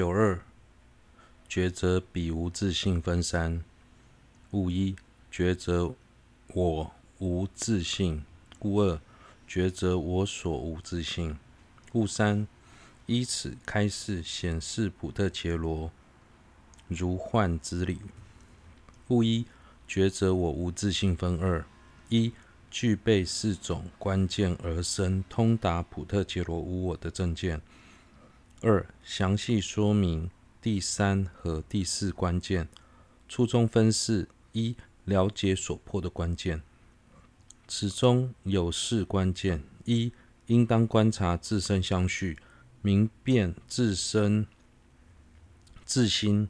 九二，抉择彼无自信分三。物一，抉择我无自信；故二，抉择我所无自信；故三，依此开示显示普特伽罗如幻之理。故一，抉择我无自信分二：一、具备四种关键而生通达普特伽罗无我的正见；二、详细说明第三和第四关键，初中分四。一、了解所破的关键，此中有四关键：一、应当观察自身相续，明辨自身自心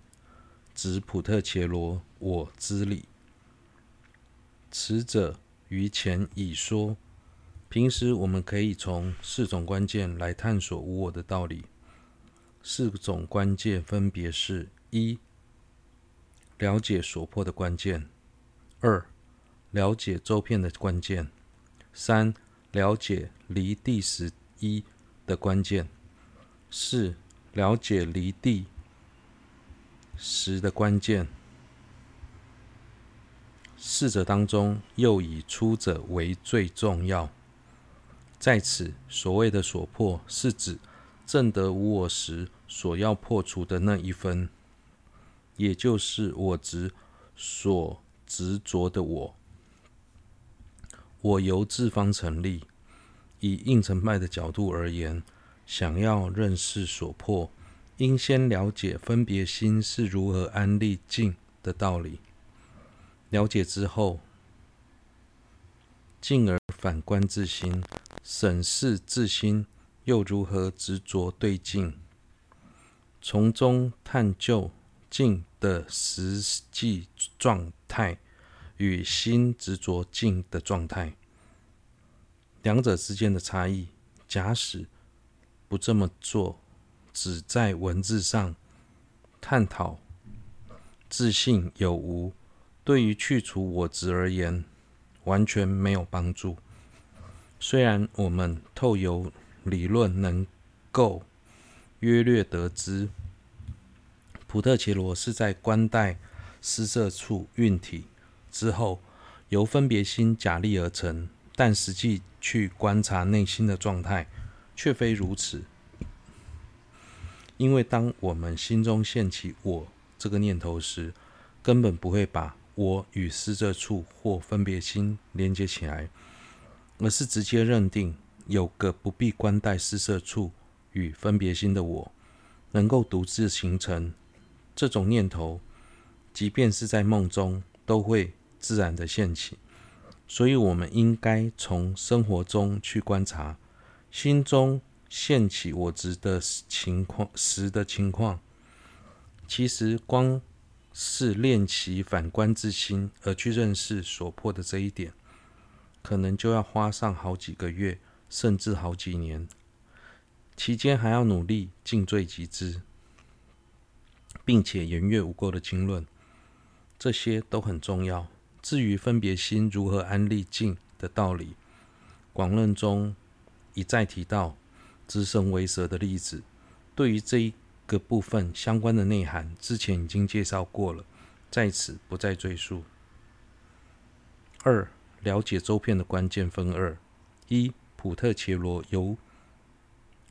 指普特切罗我之理。此者于前已说。平时我们可以从四种关键来探索无我的道理。四种关键分别是：一、了解所破的关键；二、了解周遍的关键；三、了解离地十一的关键；四、了解离地十的关键。四者当中，又以初者为最重要。在此，所谓的所破，是指证得无我时所要破除的那一分。也就是我执所执着的我，我由自方成立。以应成派的角度而言，想要认识所破，应先了解分别心是如何安立静的道理。了解之后，进而反观自心，审视自心又如何执着对境，从中探究境的实际状态与心执着境的状态，两者之间的差异。假使不这么做，只在文字上探讨自信有无，对于去除我执而言，完全没有帮助。虽然我们透由理论能够约略得知。普特伽罗是在观待施设处蕴体之后，由分别心假立而成，但实际去观察内心的状态，却非如此。因为当我们心中现起我这个念头时，根本不会把我与施设处或分别心连接起来，而是直接认定有个不必关待施设处与分别心的我，能够独自形成。这种念头，即便是在梦中，都会自然的现起。所以，我们应该从生活中去观察心中现起我执的情况时的情况。其实，光是练习反观自心而去认识所破的这一点，可能就要花上好几个月，甚至好几年。期间还要努力尽罪集资。并且研阅无垢的经论，这些都很重要。至于分别心如何安立境的道理，广论中一再提到资生为蛇的例子。对于这一个部分相关的内涵，之前已经介绍过了，在此不再赘述。二、了解周遍的关键分二：一、普特切罗由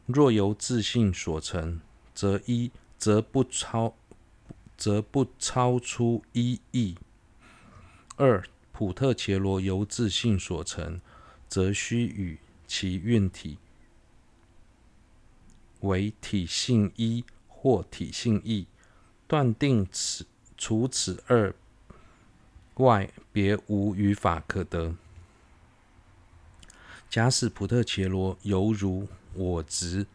若由自性所成，则一则不超。则不超出一义。二、普特切罗由自性所成，则须与其运体为体性一或体性异，断定此除此二外，别无语法可得。假使普特伽罗犹如我执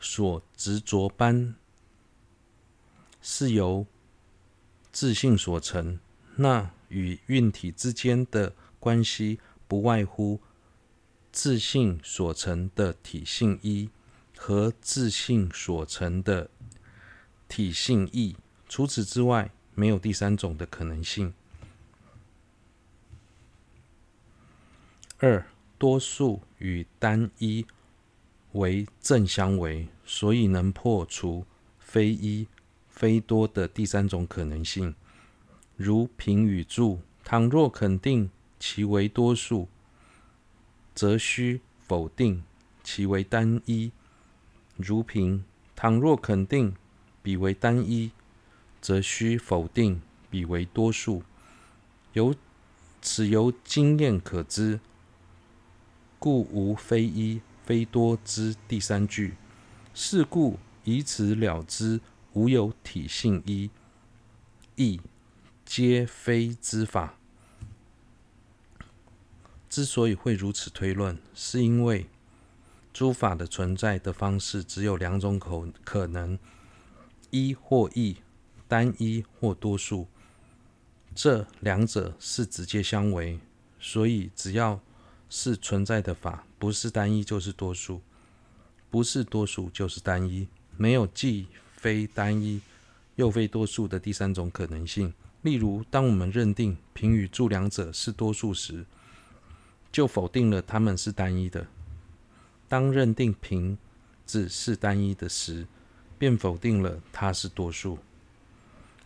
所执着般。是由自信所成，那与运体之间的关系不外乎自信所成的体性一和自信所成的体性一，除此之外，没有第三种的可能性。二、多数与单一为正相违，所以能破除。非一、非多的第三种可能性，如平与着。倘若肯定其为多数，则需否定其为单一，如平；倘若肯定彼为单一，则需否定彼为多数。由此由经验可知，故无非一非多之第三句。是故以此了之，无有体性一、亦。皆非之法。之所以会如此推论，是因为诸法的存在的方式只有两种可可能：一或异，单一或多数。这两者是直接相违，所以只要是存在的法，不是单一就是多数，不是多数就是单一，没有既非单一又非多数的第三种可能性。例如，当我们认定平与着两者是多数时，就否定了它们是单一的；当认定平只是单一的时，便否定了它是多数。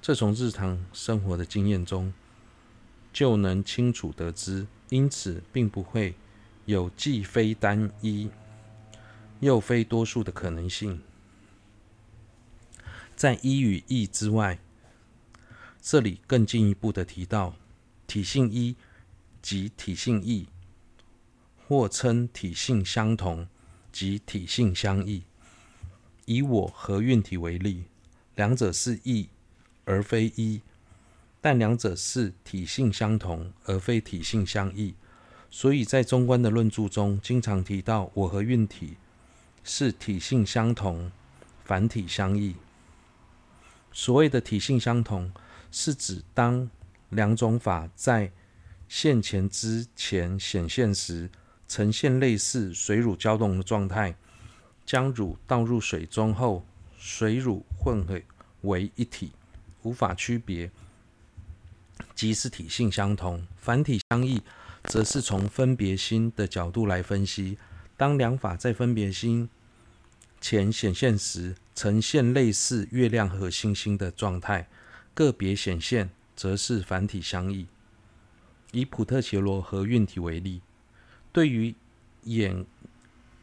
这从日常生活的经验中就能清楚得知，因此并不会有既非单一又非多数的可能性。在一与异之外，这里更进一步的提到，体性一及体性异，或称体性相同及体性相异。以我和运体为例，两者是异而非一，但两者是体性相同而非体性相异。所以在中观的论著中，经常提到我和运体是体性相同，反体相异。所谓的体性相同，是指当两种法在现前之前显现时，呈现类似水乳交融的状态。将乳倒入水中后，水乳混合为一体，无法区别，即是体性相同。反体相异，则是从分别心的角度来分析。当两法在分别心前显现时，呈现类似月亮和星星的状态。个别显现，则是反体相异。以普特伽罗和运体为例，对于眼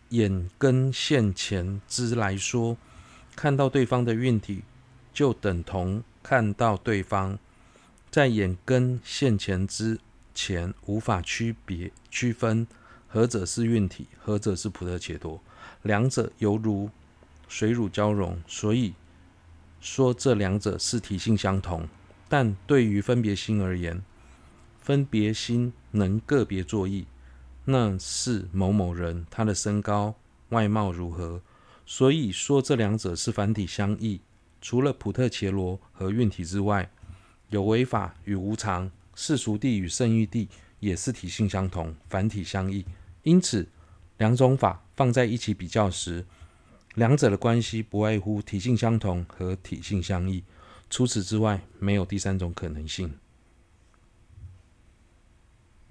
眼根现前肢来说，看到对方的运体，就等同看到对方。在眼根现前之前，无法区别区分何者是运体，何者是普特伽罗，两者犹如水乳交融，所以。说这两者是体性相同，但对于分别心而言，分别心能个别作意，那是某某人，他的身高、外貌如何，所以说这两者是反体相异。除了普特伽罗和运体之外，有为法与无常、世俗地与圣域地也是体性相同，凡体相异。因此，两种法放在一起比较时，两者的关系不外乎体性相同和体性相异，除此之外没有第三种可能性。